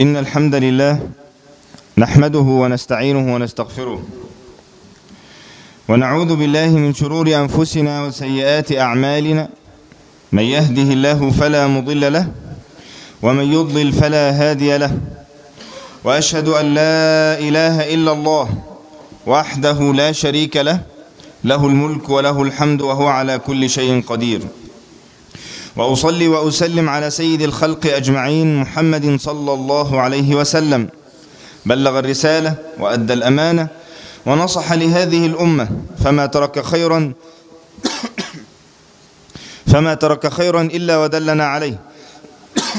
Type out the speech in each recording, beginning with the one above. إن الحمد لله نحمده ونستعينه ونستغفره ونعوذ بالله من شرور أنفسنا وسيئات أعمالنا من يهده الله فلا مضل له ومن يضلل فلا هادي له وأشهد أن لا إله إلا الله وحده لا شريك له له الملك وله الحمد وهو على كل شيء قدير واصلي واسلم على سيد الخلق اجمعين محمد صلى الله عليه وسلم بلغ الرساله وادى الامانه ونصح لهذه الامه فما ترك خيرا فما ترك خيرا الا ودلنا عليه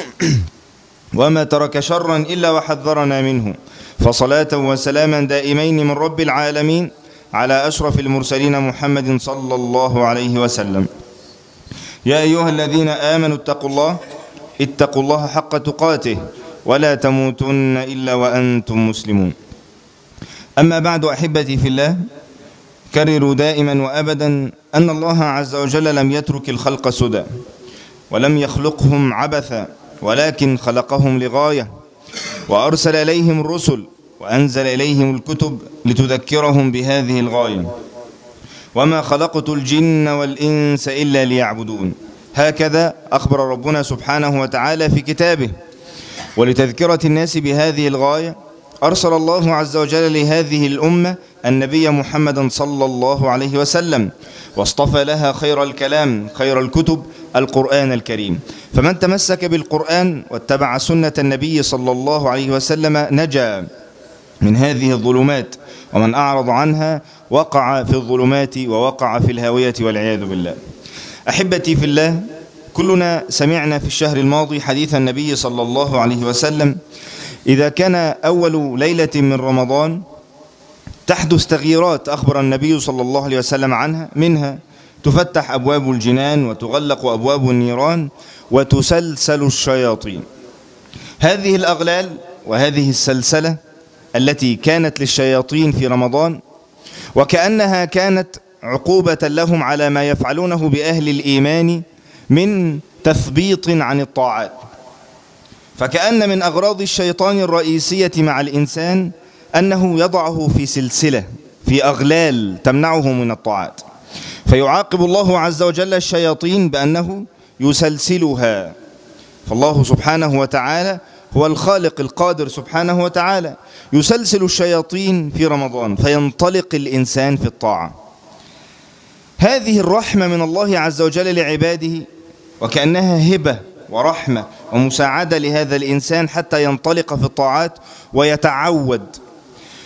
وما ترك شرا الا وحذرنا منه فصلاه وسلاما دائمين من رب العالمين على اشرف المرسلين محمد صلى الله عليه وسلم يا أيها الذين آمنوا اتقوا الله اتقوا الله حق تقاته ولا تموتن إلا وأنتم مسلمون أما بعد أحبتي في الله كرروا دائما وأبدا أن الله عز وجل لم يترك الخلق سدى ولم يخلقهم عبثا ولكن خلقهم لغاية وأرسل إليهم الرسل وأنزل إليهم الكتب لتذكرهم بهذه الغاية وما خلقت الجن والإنس إلا ليعبدون هكذا أخبر ربنا سبحانه وتعالى في كتابه ولتذكرة الناس بهذه الغاية أرسل الله عز وجل لهذه الأمة النبي محمدا صلى الله عليه وسلم واصطفى لها خير الكلام خير الكتب القرآن الكريم فمن تمسك بالقرآن واتبع سنة النبي صلى الله عليه وسلم نجا من هذه الظلمات ومن أعرض عنها وقع في الظلمات ووقع في الهاوية والعياذ بالله أحبتي في الله كلنا سمعنا في الشهر الماضي حديث النبي صلى الله عليه وسلم إذا كان أول ليلة من رمضان تحدث تغييرات أخبر النبي صلى الله عليه وسلم عنها منها تفتح أبواب الجنان وتغلق أبواب النيران وتسلسل الشياطين هذه الأغلال وهذه السلسلة التي كانت للشياطين في رمضان وكأنها كانت عقوبة لهم على ما يفعلونه بأهل الإيمان من تثبيط عن الطاعات فكأن من أغراض الشيطان الرئيسية مع الإنسان أنه يضعه في سلسلة في أغلال تمنعه من الطاعات فيعاقب الله عز وجل الشياطين بأنه يسلسلها فالله سبحانه وتعالى هو الخالق القادر سبحانه وتعالى يسلسل الشياطين في رمضان فينطلق الإنسان في الطاعة هذه الرحمة من الله عز وجل لعباده وكأنها هبة ورحمة ومساعدة لهذا الإنسان حتى ينطلق في الطاعات ويتعود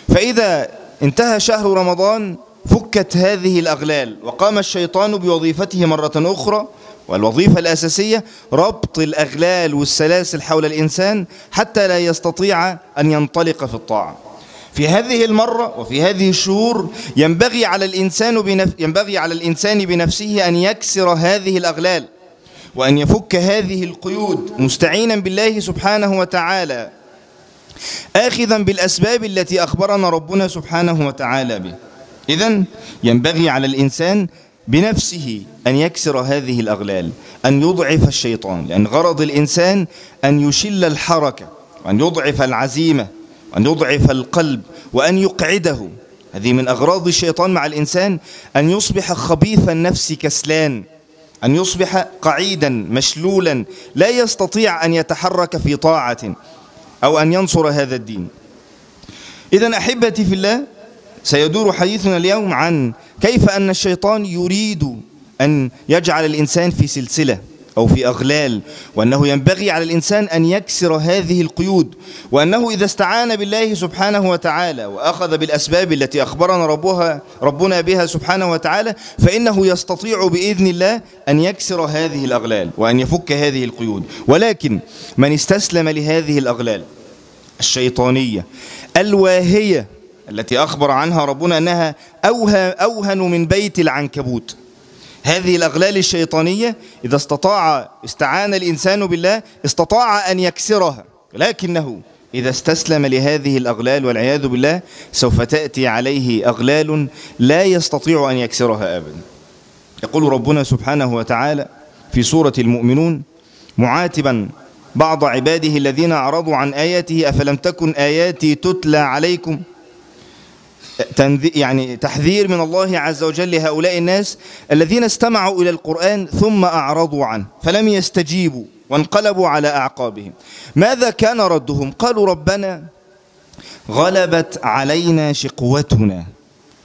فإذا انتهى شهر رمضان فكت هذه الأغلال وقام الشيطان بوظيفته مرة أخرى والوظيفة الأساسية ربط الأغلال والسلاسل حول الإنسان حتى لا يستطيع أن ينطلق في الطاعة في هذه المرة وفي هذه الشهور ينبغي على الإنسان بنف... ينبغي على الإنسان بنفسه أن يكسر هذه الأغلال وأن يفك هذه القيود مستعينا بالله سبحانه وتعالى آخذا بالأسباب التي أخبرنا ربنا سبحانه وتعالى به إذا ينبغي على الإنسان بنفسه أن يكسر هذه الأغلال أن يضعف الشيطان لأن غرض الإنسان أن يشل الحركة وأن يضعف العزيمة وأن يضعف القلب وأن يقعده هذه من أغراض الشيطان مع الإنسان أن يصبح خبيث النفس كسلان أن يصبح قعيدا مشلولا لا يستطيع أن يتحرك في طاعة أو أن ينصر هذا الدين إذا أحبتي في الله سيدور حديثنا اليوم عن كيف أن الشيطان يريد أن يجعل الإنسان في سلسلة أو في أغلال وأنه ينبغي على الإنسان أن يكسر هذه القيود وأنه إذا استعان بالله سبحانه وتعالى وأخذ بالأسباب التي أخبرنا ربها ربنا بها سبحانه وتعالى فإنه يستطيع بإذن الله أن يكسر هذه الأغلال وأن يفك هذه القيود ولكن من استسلم لهذه الأغلال الشيطانية الواهية التي أخبر عنها ربنا أنها أوهى أوهن من بيت العنكبوت هذه الأغلال الشيطانية إذا استطاع استعان الإنسان بالله استطاع أن يكسرها لكنه إذا استسلم لهذه الأغلال والعياذ بالله سوف تأتي عليه أغلال لا يستطيع أن يكسرها أبدا يقول ربنا سبحانه وتعالى في سورة المؤمنون معاتبا بعض عباده الذين أعرضوا عن آياته أفلم تكن آياتي تتلى عليكم ؟ يعني تحذير من الله عز وجل لهؤلاء الناس الذين استمعوا إلى القرآن ثم أعرضوا عنه فلم يستجيبوا وانقلبوا على أعقابهم ماذا كان ردهم قالوا ربنا غلبت علينا شقوتنا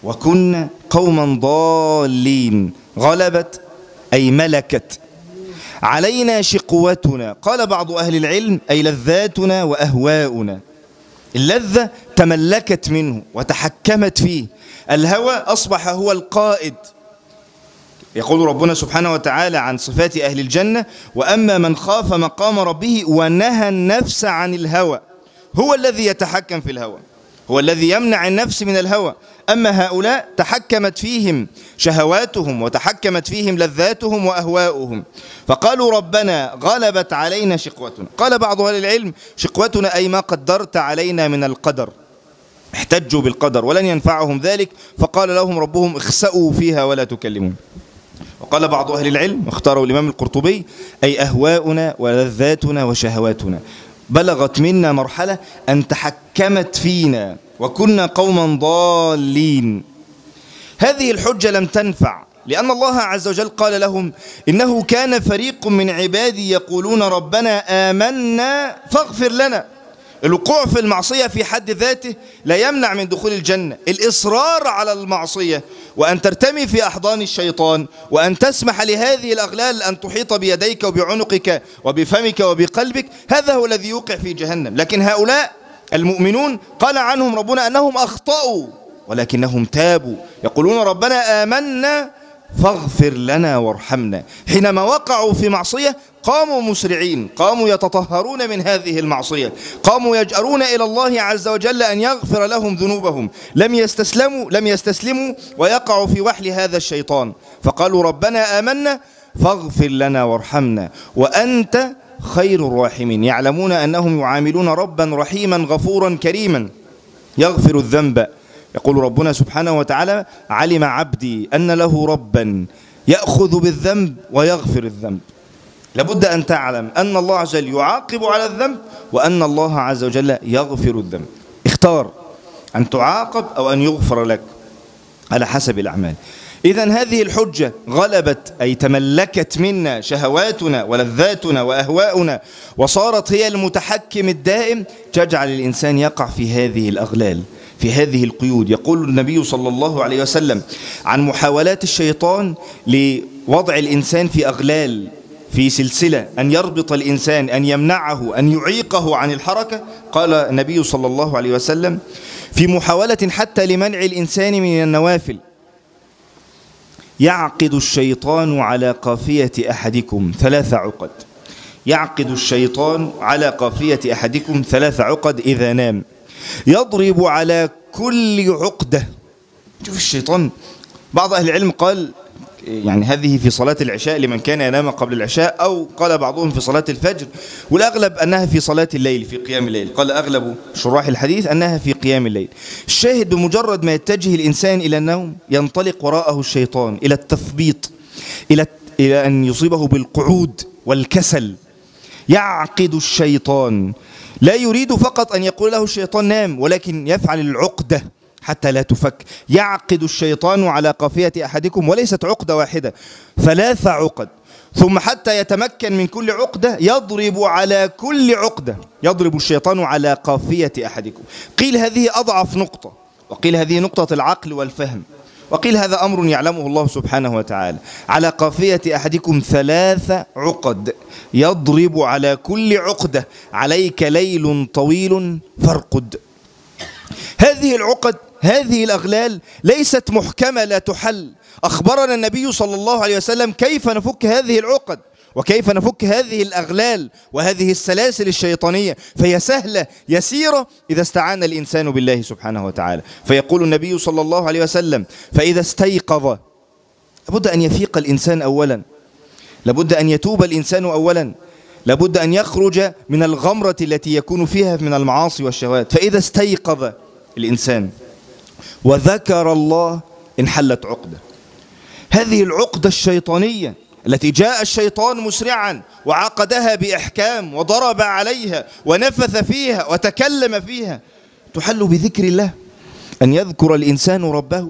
وكنا قوما ضالين غلبت أي ملكت علينا شقوتنا قال بعض أهل العلم أي لذاتنا وأهواؤنا اللذة تملكت منه وتحكمت فيه الهوى أصبح هو القائد يقول ربنا سبحانه وتعالى عن صفات أهل الجنة وأما من خاف مقام ربه ونهى النفس عن الهوى هو الذي يتحكم في الهوى هو الذي يمنع النفس من الهوى أما هؤلاء تحكمت فيهم شهواتهم وتحكمت فيهم لذاتهم وأهواؤهم فقالوا ربنا غلبت علينا شقوتنا قال بعض أهل العلم شقوتنا أي ما قدرت علينا من القدر احتجوا بالقدر ولن ينفعهم ذلك فقال لهم ربهم اخسأوا فيها ولا تكلمون وقال بعض أهل العلم اختاروا الإمام القرطبي أي أهواؤنا ولذاتنا وشهواتنا بلغت منا مرحلة أن تحكمت فينا وكنا قوما ضالين هذه الحجة لم تنفع لأن الله عز وجل قال لهم إنه كان فريق من عبادي يقولون ربنا آمنا فاغفر لنا الوقوع في المعصية في حد ذاته لا يمنع من دخول الجنة الإصرار على المعصية وأن ترتمي في أحضان الشيطان وأن تسمح لهذه الأغلال أن تحيط بيديك وبعنقك وبفمك وبقلبك هذا هو الذي يوقع في جهنم لكن هؤلاء المؤمنون قال عنهم ربنا أنهم أخطأوا ولكنهم تابوا يقولون ربنا آمنا فاغفر لنا وارحمنا حينما وقعوا في معصية قاموا مسرعين قاموا يتطهرون من هذه المعصية قاموا يجأرون إلى الله عز وجل أن يغفر لهم ذنوبهم لم يستسلموا لم يستسلموا ويقعوا في وحل هذا الشيطان فقالوا ربنا آمنا فاغفر لنا وارحمنا وأنت خير الراحمين يعلمون أنهم يعاملون ربا رحيما غفورا كريما يغفر الذنب يقول ربنا سبحانه وتعالى علم عبدي أن له ربا يأخذ بالذنب ويغفر الذنب لابد أن تعلم أن الله عز وجل يعاقب على الذنب وأن الله عز وجل يغفر الذنب اختار أن تعاقب أو أن يغفر لك على حسب الأعمال إذا هذه الحجة غلبت أي تملكت منا شهواتنا ولذاتنا وأهواؤنا وصارت هي المتحكم الدائم تجعل الإنسان يقع في هذه الأغلال في هذه القيود يقول النبي صلى الله عليه وسلم عن محاولات الشيطان لوضع الإنسان في أغلال في سلسلة أن يربط الإنسان أن يمنعه أن يعيقه عن الحركة قال النبي صلى الله عليه وسلم في محاولة حتى لمنع الإنسان من النوافل يعقد الشيطان على قافية أحدكم ثلاث عقد يعقد الشيطان على قافية أحدكم ثلاث عقد إذا نام يضرب على كل عقدة شوف الشيطان بعض أهل العلم قال يعني هذه في صلاة العشاء لمن كان ينام قبل العشاء أو قال بعضهم في صلاة الفجر والأغلب أنها في صلاة الليل في قيام الليل قال أغلب شراح الحديث أنها في قيام الليل الشاهد بمجرد ما يتجه الإنسان إلى النوم ينطلق وراءه الشيطان إلى التثبيط إلى إلى أن يصيبه بالقعود والكسل يعقد الشيطان لا يريد فقط أن يقول له الشيطان نام ولكن يفعل العقدة حتى لا تفك يعقد الشيطان على قافية أحدكم وليست عقدة واحدة ثلاث عقد ثم حتى يتمكن من كل عقدة يضرب على كل عقدة يضرب الشيطان على قافية أحدكم قيل هذه أضعف نقطة وقيل هذه نقطة العقل والفهم وقيل هذا أمر يعلمه الله سبحانه وتعالى على قافية أحدكم ثلاث عقد يضرب على كل عقدة عليك ليل طويل فارقد هذه العقد هذه الأغلال ليست محكمة لا تحل أخبرنا النبي صلى الله عليه وسلم كيف نفك هذه العقد وكيف نفك هذه الأغلال وهذه السلاسل الشيطانية فهي سهلة يسيرة إذا استعان الإنسان بالله سبحانه وتعالى فيقول النبي صلى الله عليه وسلم فإذا استيقظ لابد أن يفيق الإنسان أولا لابد أن يتوب الإنسان أولا لابد أن يخرج من الغمرة التي يكون فيها من المعاصي والشهوات فإذا استيقظ الإنسان وذكر الله انحلت عقدة هذه العقدة الشيطانية التي جاء الشيطان مسرعا وعقدها بإحكام وضرب عليها ونفث فيها وتكلم فيها تحل بذكر الله أن يذكر الإنسان ربه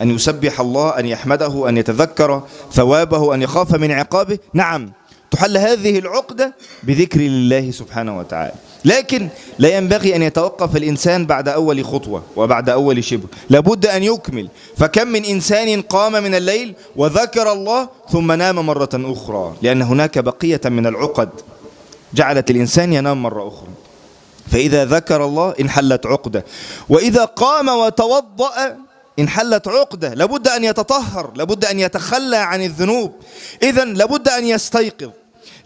أن يسبح الله أن يحمده أن يتذكر ثوابه أن يخاف من عقابه نعم تحل هذه العقدة بذكر الله سبحانه وتعالى لكن لا ينبغي أن يتوقف الإنسان بعد أول خطوة وبعد أول شبر لابد أن يكمل فكم من إنسان قام من الليل وذكر الله ثم نام مرة أخرى لأن هناك بقية من العقد جعلت الإنسان ينام مرة أخرى فإذا ذكر الله انحلت عقدة وإذا قام وتوضأ انحلت عقدة لابد أن يتطهر لابد أن يتخلى عن الذنوب إذا لابد أن يستيقظ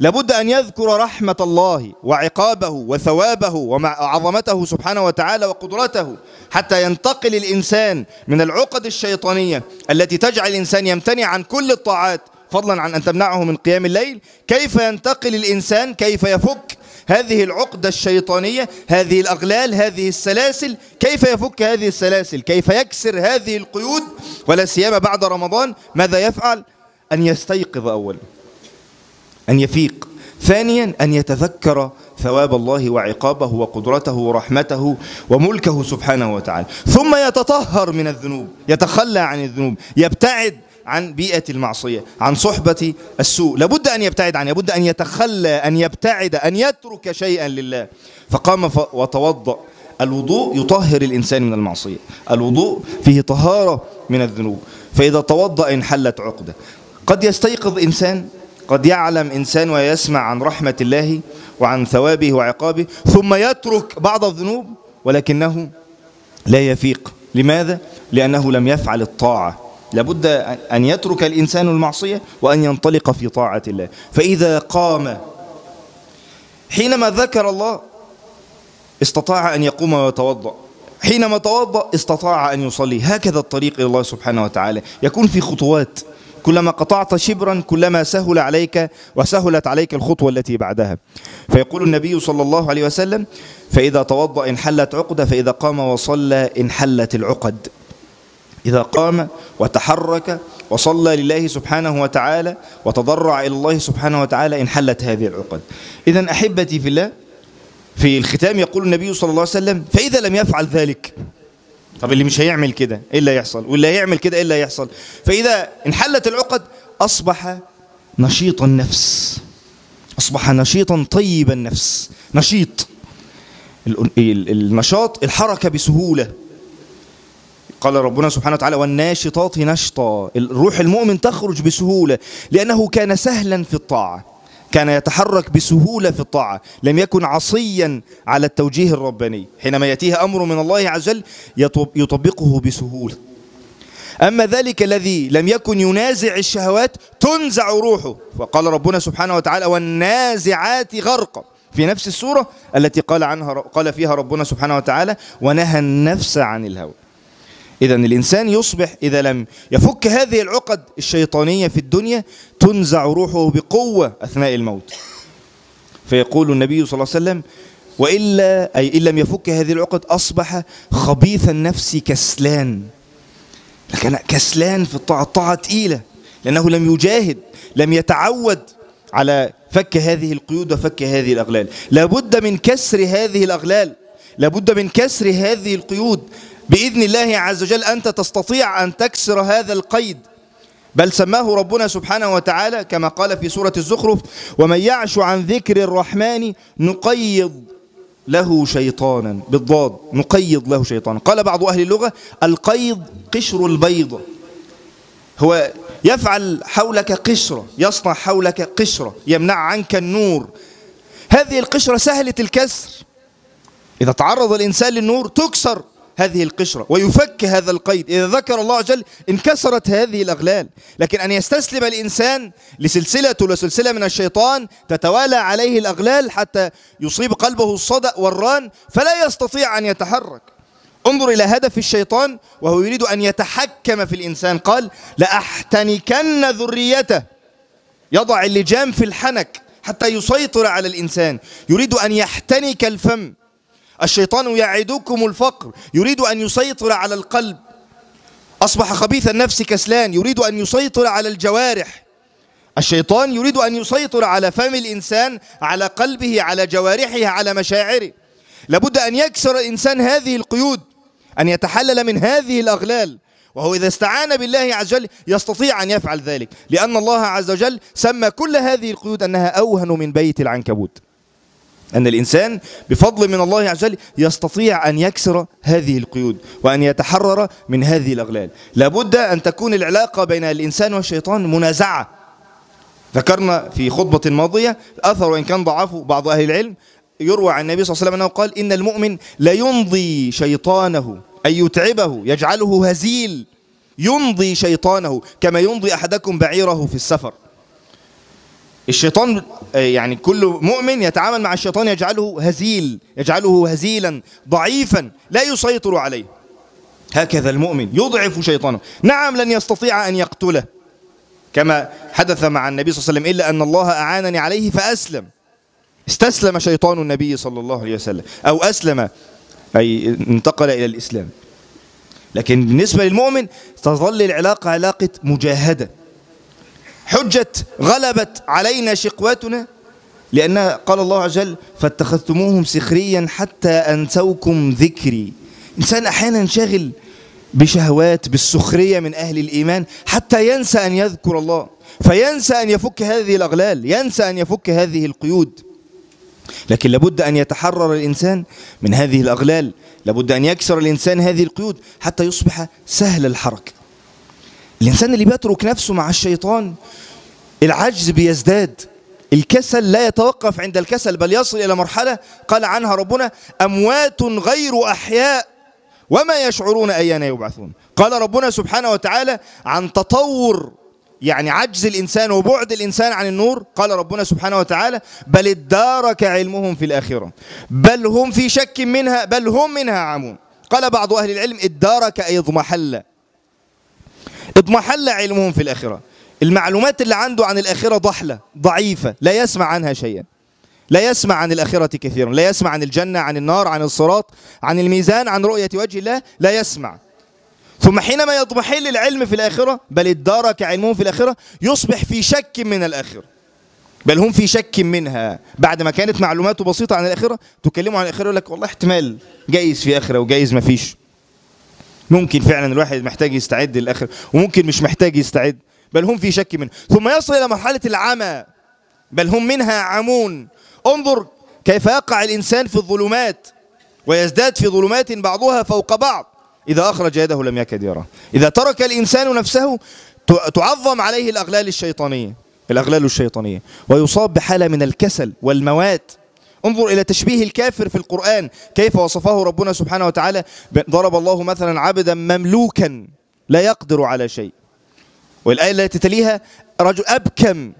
لابد أن يذكر رحمة الله وعقابه وثوابه وعظمته سبحانه وتعالى وقدرته حتى ينتقل الإنسان من العقد الشيطانية التي تجعل الإنسان يمتنع عن كل الطاعات فضلا عن أن تمنعه من قيام الليل كيف ينتقل الإنسان كيف يفك هذه العقدة الشيطانية هذه الأغلال هذه السلاسل كيف يفك هذه السلاسل كيف يكسر هذه القيود ولا سيما بعد رمضان ماذا يفعل أن يستيقظ أولا أن يفيق ثانيا أن يتذكر ثواب الله وعقابه وقدرته ورحمته وملكه سبحانه وتعالى ثم يتطهر من الذنوب يتخلى عن الذنوب يبتعد عن بيئة المعصية عن صحبة السوء لابد أن يبتعد عنه لابد أن يتخلى أن يبتعد أن يترك شيئا لله فقام وتوضأ الوضوء يطهر الإنسان من المعصية الوضوء فيه طهارة من الذنوب فإذا توضأ انحلت عقدة قد يستيقظ إنسان قد يعلم إنسان ويسمع عن رحمة الله وعن ثوابه وعقابه ثم يترك بعض الذنوب ولكنه لا يفيق لماذا؟ لأنه لم يفعل الطاعة لابد أن يترك الإنسان المعصية وأن ينطلق في طاعة الله فإذا قام حينما ذكر الله استطاع أن يقوم ويتوضأ حينما توضأ استطاع أن يصلي هكذا الطريق إلى الله سبحانه وتعالى يكون في خطوات كلما قطعت شبرا كلما سهل عليك وسهلت عليك الخطوة التي بعدها فيقول النبي صلى الله عليه وسلم فإذا توضأ انحلت عقدة فإذا قام وصلى انحلت العقد إذا قام وتحرك وصلى لله سبحانه وتعالى وتضرع إلى الله سبحانه وتعالى انحلت هذه العقد إذا أحبتي في الله في الختام يقول النبي صلى الله عليه وسلم فإذا لم يفعل ذلك طب اللي مش هيعمل كده ايه اللي هيحصل واللي هيعمل كده ايه اللي هيحصل فاذا انحلت العقد اصبح نشيط النفس اصبح نشيطا طيب النفس نشيط النشاط الحركه بسهوله قال ربنا سبحانه وتعالى والناشطات نشطا روح المؤمن تخرج بسهوله لانه كان سهلا في الطاعه كان يتحرك بسهولة في الطاعة لم يكن عصيا على التوجيه الرباني حينما يأتيه أمر من الله عز وجل يطبقه بسهولة أما ذلك الذي لم يكن ينازع الشهوات تنزع روحه فقال ربنا سبحانه وتعالى والنازعات غرقا في نفس السورة التي قال عنها قال فيها ربنا سبحانه وتعالى ونهى النفس عن الهوى إذا الإنسان يصبح إذا لم يفك هذه العقد الشيطانية في الدنيا تنزع روحه بقوة أثناء الموت فيقول النبي صلى الله عليه وسلم وإلا أي إن لم يفك هذه العقد أصبح خبيث النفس كسلان لكن كسلان في الطاعة الطاعة تقيلة لأنه لم يجاهد لم يتعود على فك هذه القيود وفك هذه الأغلال لابد من كسر هذه الأغلال لابد من كسر هذه القيود بإذن الله عز وجل أنت تستطيع أن تكسر هذا القيد بل سماه ربنا سبحانه وتعالى كما قال في سورة الزخرف ومن يعش عن ذكر الرحمن نقيض له شيطانا بالضاد نقيض له شيطانا قال بعض أهل اللغة القيض قشر البيض هو يفعل حولك قشرة يصنع حولك قشرة يمنع عنك النور هذه القشرة سهلة الكسر إذا تعرض الإنسان للنور تكسر هذه القشرة ويفك هذا القيد إذا ذكر الله جل انكسرت هذه الأغلال لكن أن يستسلم الإنسان لسلسلة لسلسلة من الشيطان تتوالى عليه الأغلال حتى يصيب قلبه الصدأ والران فلا يستطيع أن يتحرك انظر إلى هدف الشيطان وهو يريد أن يتحكم في الإنسان قال لأحتنكن ذريته يضع اللجام في الحنك حتى يسيطر على الإنسان يريد أن يحتنك الفم الشيطان يعدكم الفقر يريد أن يسيطر على القلب أصبح خبيث النفس كسلان يريد أن يسيطر على الجوارح الشيطان يريد أن يسيطر على فم الإنسان على قلبه على جوارحه على مشاعره لابد أن يكسر الإنسان هذه القيود أن يتحلل من هذه الأغلال وهو إذا استعان بالله عز وجل يستطيع أن يفعل ذلك لأن الله عز وجل سمى كل هذه القيود أنها أوهن من بيت العنكبوت أن الإنسان بفضل من الله عز وجل يستطيع أن يكسر هذه القيود وأن يتحرر من هذه الأغلال لابد أن تكون العلاقة بين الإنسان والشيطان منازعة ذكرنا في خطبة ماضية الأثر وإن كان ضعفه بعض أهل العلم يروى عن النبي صلى الله عليه وسلم أنه قال إن المؤمن لا ينضي شيطانه أي يتعبه يجعله هزيل يمضي شيطانه كما يمضي أحدكم بعيره في السفر الشيطان آه، يعني كل مؤمن يتعامل مع الشيطان يجعله هزيل يجعله هزيلا ضعيفا لا يسيطر عليه هكذا المؤمن يضعف شيطانه نعم لن يستطيع أن يقتله كما حدث مع النبي صلى الله عليه وسلم إلا أن الله أعانني عليه فأسلم استسلم شيطان النبي صلى الله عليه وسلم أو أسلم أي انتقل إلى الإسلام لكن بالنسبة للمؤمن تظل العلاقة علاقة مجاهدة حجة غلبت علينا شقوتنا لأنها قال الله عز وجل فاتخذتموهم سخريا حتى أنسوكم ذكري إنسان أحيانا شغل بشهوات بالسخرية من أهل الإيمان حتى ينسى أن يذكر الله فينسى أن يفك هذه الأغلال ينسى أن يفك هذه القيود لكن لابد أن يتحرر الإنسان من هذه الأغلال لابد أن يكسر الإنسان هذه القيود حتى يصبح سهل الحركة الإنسان اللي بيترك نفسه مع الشيطان العجز بيزداد الكسل لا يتوقف عند الكسل بل يصل إلى مرحلة قال عنها ربنا أموات غير أحياء وما يشعرون أيان يبعثون قال ربنا سبحانه وتعالى عن تطور يعني عجز الإنسان وبعد الإنسان عن النور قال ربنا سبحانه وتعالى بل ادارك علمهم في الآخرة بل هم في شك منها بل هم منها عمون قال بعض أهل العلم ادارك أي اضمحل اضمحل علمهم في الآخرة المعلومات اللي عنده عن الآخرة ضحلة ضعيفة لا يسمع عنها شيئا لا يسمع عن الآخرة كثيرا لا يسمع عن الجنة عن النار عن الصراط عن الميزان عن رؤية وجه الله لا يسمع ثم حينما يضمحل العلم في الآخرة بل ادارك علمهم في الآخرة يصبح في شك من الآخرة بل هم في شك منها بعد ما كانت معلوماته بسيطة عن الآخرة تكلموا عن الآخرة يقول لك والله احتمال جايز في آخرة وجايز ما فيش ممكن فعلا الواحد محتاج يستعد للاخر وممكن مش محتاج يستعد بل هم في شك منه ثم يصل الى مرحله العمى بل هم منها عمون انظر كيف يقع الانسان في الظلمات ويزداد في ظلمات بعضها فوق بعض اذا اخرج يده لم يكد يرى اذا ترك الانسان نفسه تعظم عليه الاغلال الشيطانيه الاغلال الشيطانيه ويصاب بحاله من الكسل والموات انظر إلى تشبيه الكافر في القرآن كيف وصفه ربنا سبحانه وتعالى ضرب الله مثلا عبدا مملوكا لا يقدر على شيء والآية التي تليها رجل أبكم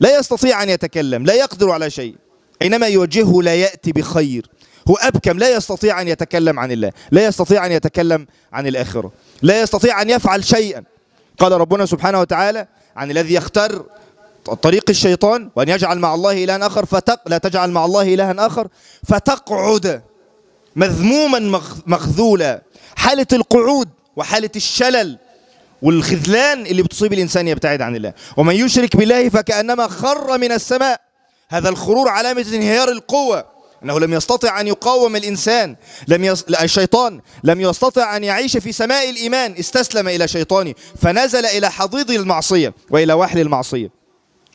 لا يستطيع أن يتكلم لا يقدر على شيء إنما يوجهه لا يأتي بخير هو أبكم لا يستطيع أن يتكلم عن الله لا يستطيع أن يتكلم عن الآخرة لا يستطيع أن يفعل شيئا قال ربنا سبحانه وتعالى عن الذي يختر طريق الشيطان وأن يجعل مع الله إلها آخر فتق لا تجعل مع الله إلها آخر فتقعد مذموما مخذولا حالة القعود وحالة الشلل والخذلان اللي بتصيب الإنسان يبتعد عن الله ومن يشرك بالله فكأنما خر من السماء هذا الخرور علامة انهيار القوة أنه لم يستطع أن يقاوم الإنسان لم يس... الشيطان لم يستطع أن يعيش في سماء الإيمان استسلم إلى شيطانه فنزل إلى حضيض المعصية وإلى وحل المعصية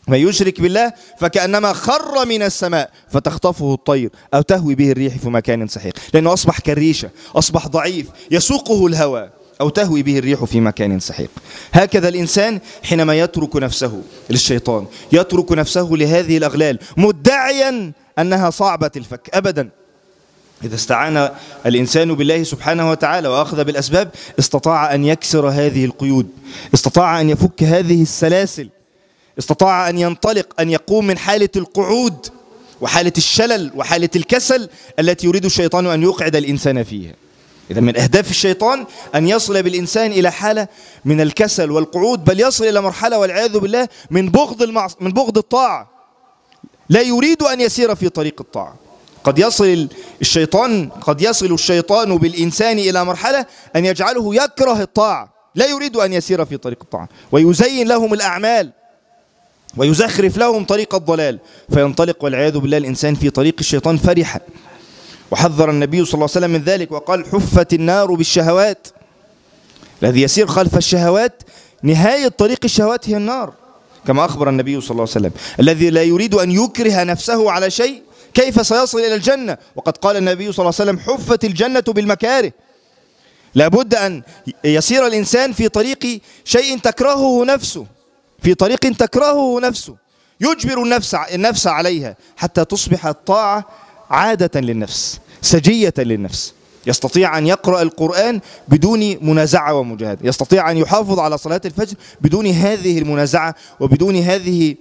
من يشرك بالله فكأنما خر من السماء فتخطفه الطير أو تهوي به الريح في مكان سحيق لأنه أصبح كالريشة أصبح ضعيف يسوقه الهوى أو تهوي به الريح في مكان سحيق هكذا الإنسان حينما يترك نفسه للشيطان يترك نفسه لهذه الأغلال مدعيا أنها صعبة الفك أبدا إذا استعان الإنسان بالله سبحانه وتعالى وأخذ بالأسباب استطاع أن يكسر هذه القيود استطاع أن يفك هذه السلاسل استطاع أن ينطلق أن يقوم من حالة القعود وحالة الشلل وحالة الكسل التي يريد الشيطان أن يقعد الإنسان فيها إذا من أهداف الشيطان أن يصل بالإنسان إلى حالة من الكسل والقعود بل يصل إلى مرحلة والعياذ بالله من بغض المعص... من بغض الطاعة لا يريد أن يسير في طريق الطاعة قد يصل الشيطان قد يصل الشيطان بالإنسان إلى مرحلة أن يجعله يكره الطاعة لا يريد أن يسير في طريق الطاعة ويزين لهم الأعمال ويزخرف لهم طريق الضلال فينطلق والعياذ بالله الإنسان في طريق الشيطان فرحا وحذر النبي صلى الله عليه وسلم من ذلك وقال حفت النار بالشهوات الذي يسير خلف الشهوات نهاية طريق الشهوات هي النار كما أخبر النبي صلى الله عليه وسلم الذي لا يريد أن يكره نفسه على شيء كيف سيصل إلى الجنة وقد قال النبي صلى الله عليه وسلم حفت الجنة بالمكاره لابد أن يسير الإنسان في طريق شيء تكرهه نفسه في طريق تكرهه نفسه يجبر النفس النفس عليها حتى تصبح الطاعة عادة للنفس سجية للنفس يستطيع أن يقرأ القرآن بدون منازعة ومجاهدة يستطيع أن يحافظ على صلاة الفجر بدون هذه المنازعة وبدون هذه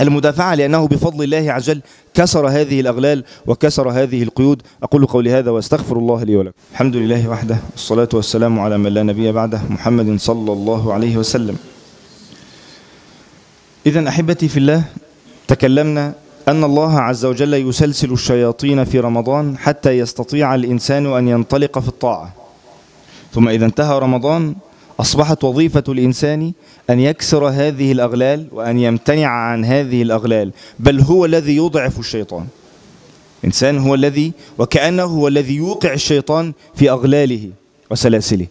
المدافعة لأنه بفضل الله عز وجل كسر هذه الأغلال وكسر هذه القيود أقول قولي هذا وأستغفر الله لي ولكم الحمد لله وحده والصلاة والسلام على من لا نبي بعده محمد صلى الله عليه وسلم إذا أحبتي في الله تكلمنا أن الله عز وجل يسلسل الشياطين في رمضان حتى يستطيع الإنسان أن ينطلق في الطاعة ثم إذا انتهى رمضان أصبحت وظيفة الإنسان أن يكسر هذه الأغلال وأن يمتنع عن هذه الأغلال بل هو الذي يضعف الشيطان إنسان هو الذي وكأنه هو الذي يوقع الشيطان في أغلاله وسلاسله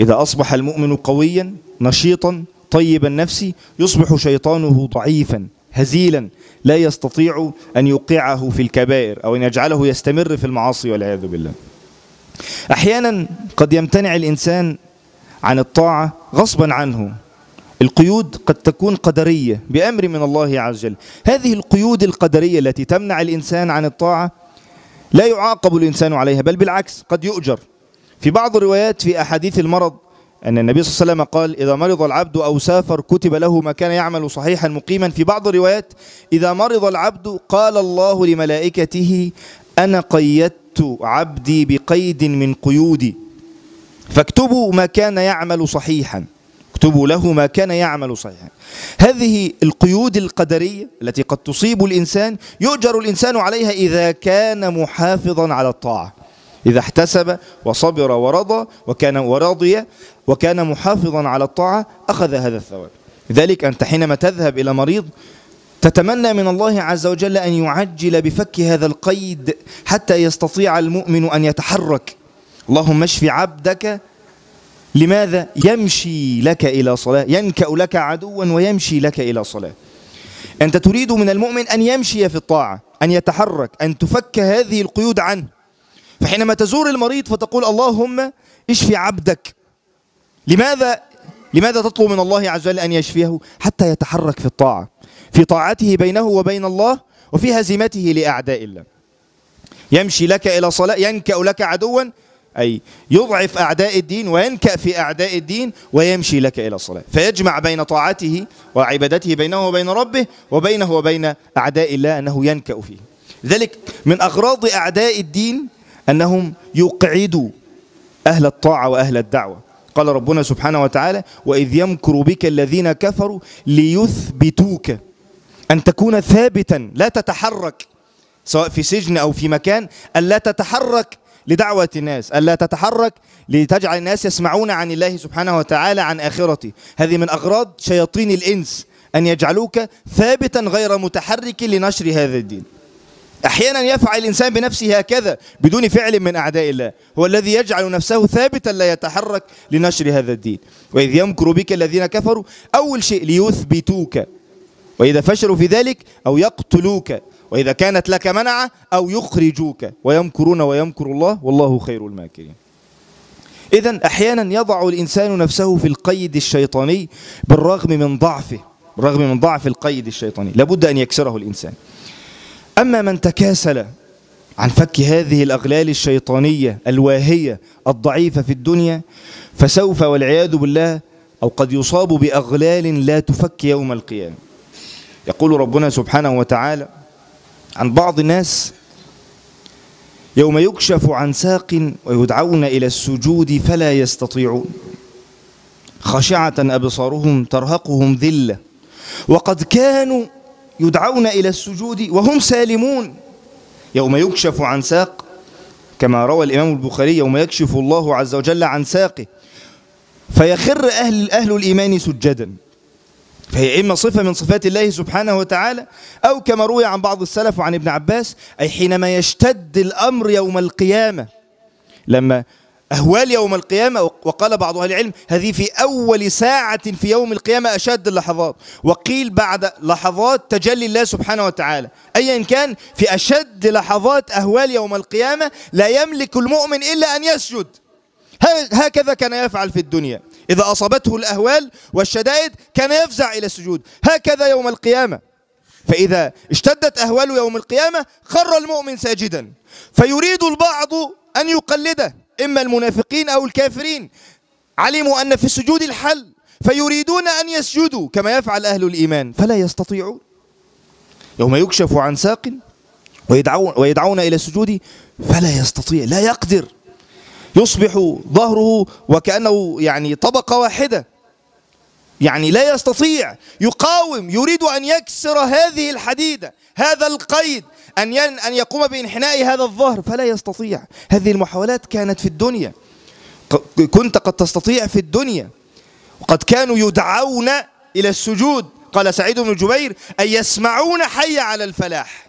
إذا أصبح المؤمن قويا نشيطا طيب النفس يصبح شيطانه ضعيفا هزيلا لا يستطيع أن يوقعه في الكبائر أو أن يجعله يستمر في المعاصي والعياذ بالله أحيانا قد يمتنع الإنسان عن الطاعة غصبا عنه القيود قد تكون قدرية بأمر من الله عز وجل هذه القيود القدرية التي تمنع الإنسان عن الطاعة لا يعاقب الإنسان عليها بل بالعكس قد يؤجر في بعض الروايات في أحاديث المرض أن النبي صلى الله عليه وسلم قال إذا مرض العبد أو سافر كتب له ما كان يعمل صحيحا مقيما في بعض الروايات إذا مرض العبد قال الله لملائكته أنا قيدت عبدي بقيد من قيودي فاكتبوا ما كان يعمل صحيحا اكتبوا له ما كان يعمل صحيحا هذه القيود القدرية التي قد تصيب الإنسان يؤجر الإنسان عليها إذا كان محافظا على الطاعة إذا احتسب وصبر ورضى وكان ورضي وكان محافظا على الطاعة أخذ هذا الثواب ذلك أنت حينما تذهب إلى مريض تتمنى من الله عز وجل أن يعجل بفك هذا القيد حتى يستطيع المؤمن أن يتحرك اللهم اشف عبدك لماذا يمشي لك إلى صلاة ينكأ لك عدوا ويمشي لك إلى صلاة أنت تريد من المؤمن أن يمشي في الطاعة أن يتحرك أن تفك هذه القيود عنه فحينما تزور المريض فتقول اللهم اشفي عبدك لماذا لماذا تطلب من الله عز وجل أن يشفيه حتى يتحرك في الطاعة في طاعته بينه وبين الله وفي هزيمته لأعداء الله يمشي لك إلى صلاة ينكأ لك عدوا أي يضعف أعداء الدين وينكأ في أعداء الدين ويمشي لك إلى الصلاة فيجمع بين طاعته وعبادته بينه وبين ربه وبينه وبين أعداء الله أنه ينكأ فيه ذلك من أغراض أعداء الدين أنهم يقعدوا أهل الطاعة وأهل الدعوة قال ربنا سبحانه وتعالى وإذ يمكر بك الذين كفروا ليثبتوك أن تكون ثابتا لا تتحرك سواء في سجن أو في مكان ألا تتحرك لدعوة الناس ألا تتحرك لتجعل الناس يسمعون عن الله سبحانه وتعالى عن آخرته هذه من أغراض شياطين الإنس أن يجعلوك ثابتا غير متحرك لنشر هذا الدين أحيانا يفعل الإنسان بنفسه هكذا بدون فعل من أعداء الله هو الذي يجعل نفسه ثابتا لا يتحرك لنشر هذا الدين وإذ يمكر بك الذين كفروا أول شيء ليثبتوك وإذا فشلوا في ذلك أو يقتلوك وإذا كانت لك منعة أو يخرجوك ويمكرون ويمكر الله والله خير الماكرين إذا أحيانا يضع الإنسان نفسه في القيد الشيطاني بالرغم من ضعفه بالرغم من ضعف القيد الشيطاني لابد أن يكسره الإنسان أما من تكاسل عن فك هذه الأغلال الشيطانية الواهية الضعيفة في الدنيا فسوف والعياذ بالله أو قد يصاب بأغلال لا تفك يوم القيامة يقول ربنا سبحانه وتعالى عن بعض الناس يوم يكشف عن ساق ويدعون إلى السجود فلا يستطيعون خاشعة أبصارهم ترهقهم ذلة وقد كانوا يدعون إلى السجود وهم سالمون يوم يكشف عن ساق كما روى الإمام البخاري يوم يكشف الله عز وجل عن ساقه فيخر أهل, أهل الإيمان سجدا فهي إما صفة من صفات الله سبحانه وتعالى أو كما روي عن بعض السلف وعن ابن عباس أي حينما يشتد الأمر يوم القيامة لما أهوال يوم القيامة وقال بعض أهل العلم هذه في أول ساعة في يوم القيامة أشد اللحظات وقيل بعد لحظات تجلي الله سبحانه وتعالى أيا كان في أشد لحظات أهوال يوم القيامة لا يملك المؤمن إلا أن يسجد هكذا كان يفعل في الدنيا إذا أصابته الأهوال والشدائد كان يفزع إلى السجود هكذا يوم القيامة فإذا اشتدت أهواله يوم القيامة خر المؤمن ساجدا فيريد البعض أن يقلده إما المنافقين أو الكافرين علموا أن في السجود الحل فيريدون أن يسجدوا كما يفعل أهل الإيمان فلا يستطيعون يوم يكشف عن ساق ويدعون, ويدعون إلى السجود فلا يستطيع لا يقدر يصبح ظهره وكأنه يعني طبقة واحدة يعني لا يستطيع يقاوم يريد أن يكسر هذه الحديدة هذا القيد أن أن يقوم بإنحناء هذا الظهر فلا يستطيع هذه المحاولات كانت في الدنيا كنت قد تستطيع في الدنيا وقد كانوا يدعون إلى السجود قال سعيد بن جبير أن يسمعون حي على الفلاح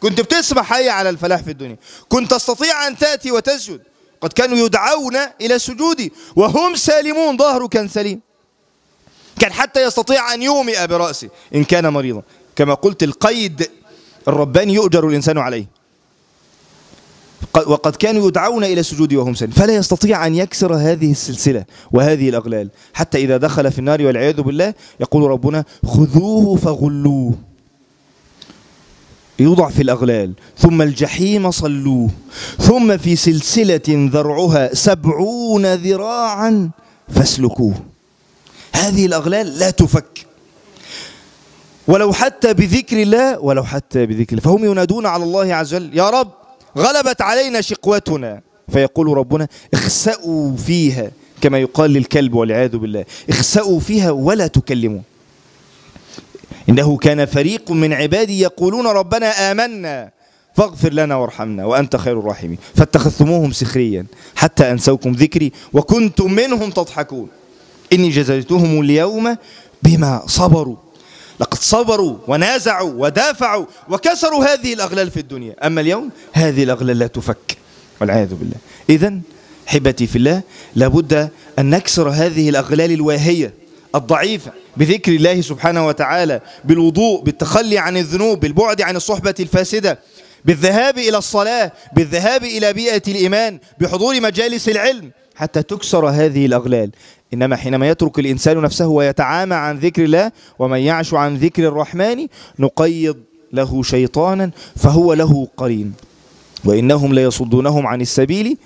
كنت بتسمع حي على الفلاح في الدنيا كنت تستطيع أن تأتي وتسجد قد كانوا يدعون إلى السجود وهم سالمون ظهره كان سليم كان حتى يستطيع أن يومئ برأسه إن كان مريضا كما قلت القيد الرباني يؤجر الإنسان عليه وقد كانوا يدعون إلى السجود وهم سن فلا يستطيع أن يكسر هذه السلسلة وهذه الأغلال حتى إذا دخل في النار والعياذ بالله يقول ربنا خذوه فغلوه يوضع في الأغلال ثم الجحيم صلوه ثم في سلسلة ذرعها سبعون ذراعا فاسلكوه هذه الأغلال لا تفك ولو حتى بذكر الله ولو حتى بذكر الله فهم ينادون على الله عز وجل يا رب غلبت علينا شقوتنا فيقول ربنا اخسأوا فيها كما يقال للكلب والعياذ بالله اخسأوا فيها ولا تكلموا إنه كان فريق من عبادي يقولون ربنا آمنا فاغفر لنا وارحمنا وأنت خير الراحمين فاتخذتموهم سخريا حتى أنسوكم ذكري وكنتم منهم تضحكون إني جزيتهم اليوم بما صبروا لقد صبروا ونازعوا ودافعوا وكسروا هذه الأغلال في الدنيا أما اليوم هذه الأغلال لا تفك والعياذ بالله إذا حبتي في الله لابد أن نكسر هذه الأغلال الواهية الضعيفة بذكر الله سبحانه وتعالى بالوضوء بالتخلي عن الذنوب بالبعد عن الصحبة الفاسدة بالذهاب إلى الصلاة بالذهاب إلى بيئة الإيمان بحضور مجالس العلم حتى تكسر هذه الأغلال إنما حينما يترك الإنسان نفسه ويتعامى عن ذكر الله ومن يعش عن ذكر الرحمن نقيض له شيطانا فهو له قرين وإنهم ليصدونهم عن السبيل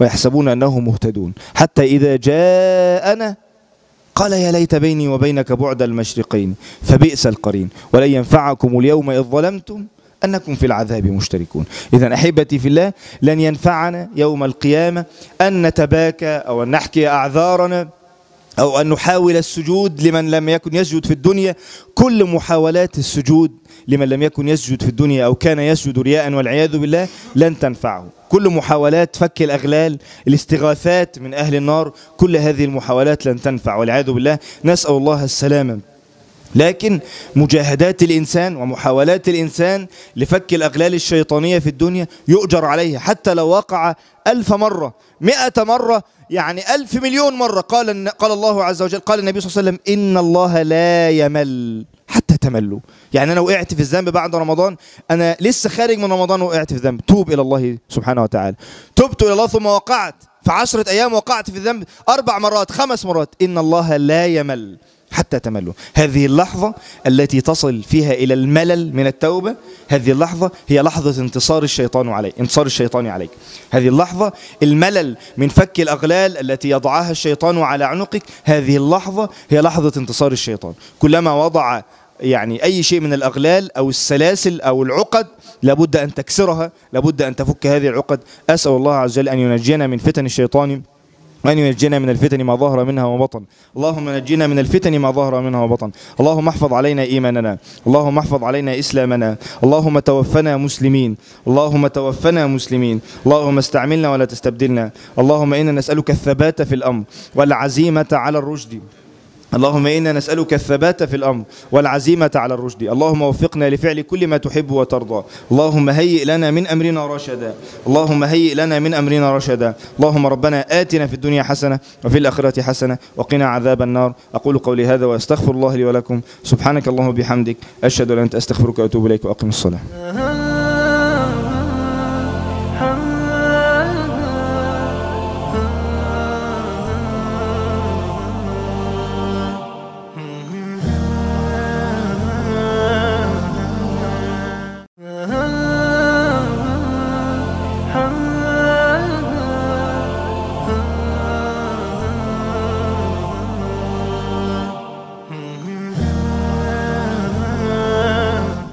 ويحسبون أنهم مهتدون حتى إذا جاءنا قال يا ليت بيني وبينك بعد المشرقين فبئس القرين ولن ينفعكم اليوم إذ ظلمتم أنكم في العذاب مشتركون إذا أحبتي في الله لن ينفعنا يوم القيامة أن نتباكى أو أن نحكي أعذارنا أو أن نحاول السجود لمن لم يكن يسجد في الدنيا كل محاولات السجود لمن لم يكن يسجد في الدنيا أو كان يسجد رياء والعياذ بالله لن تنفعه كل محاولات فك الأغلال الاستغاثات من أهل النار كل هذه المحاولات لن تنفع والعياذ بالله نسأل الله السلامة لكن مجاهدات الإنسان ومحاولات الإنسان لفك الأغلال الشيطانية في الدنيا يؤجر عليها حتى لو وقع ألف مرة مئة مرة يعني ألف مليون مرة قال, قال الله عز وجل قال النبي صلى الله عليه وسلم إن الله لا يمل حتى تملوا يعني أنا وقعت في الذنب بعد رمضان أنا لسه خارج من رمضان وقعت في الذنب توب إلى الله سبحانه وتعالى تبت إلى الله ثم وقعت في عشرة أيام وقعت في الذنب أربع مرات خمس مرات إن الله لا يمل حتى تملوا هذه اللحظة التي تصل فيها إلى الملل من التوبة هذه اللحظة هي لحظة انتصار الشيطان عليك انتصار الشيطان عليك هذه اللحظة الملل من فك الأغلال التي يضعها الشيطان على عنقك هذه اللحظة هي لحظة انتصار الشيطان كلما وضع يعني أي شيء من الأغلال أو السلاسل أو العقد لابد أن تكسرها لابد أن تفك هذه العقد أسأل الله عز وجل أن ينجينا من فتن الشيطان أن ينجينا من الفتن ما ظهر منها وبطن اللهم نجينا من الفتن ما ظهر منها وبطن اللهم احفظ علينا إيماننا اللهم احفظ علينا إسلامنا اللهم توفنا مسلمين اللهم توفنا مسلمين اللهم استعملنا ولا تستبدلنا اللهم إنا نسألك الثبات في الأمر والعزيمة على الرشد اللهم إنا نسألك الثبات في الأمر والعزيمة على الرشد اللهم وفقنا لفعل كل ما تحب وترضى اللهم هيئ لنا من أمرنا رشدا اللهم هيئ لنا من أمرنا رشدا اللهم ربنا آتنا في الدنيا حسنة وفي الآخرة حسنة وقنا عذاب النار أقول قولي هذا وأستغفر الله لي ولكم سبحانك اللهم وبحمدك أشهد أن أنت أستغفرك وأتوب إليك وأقم الصلاة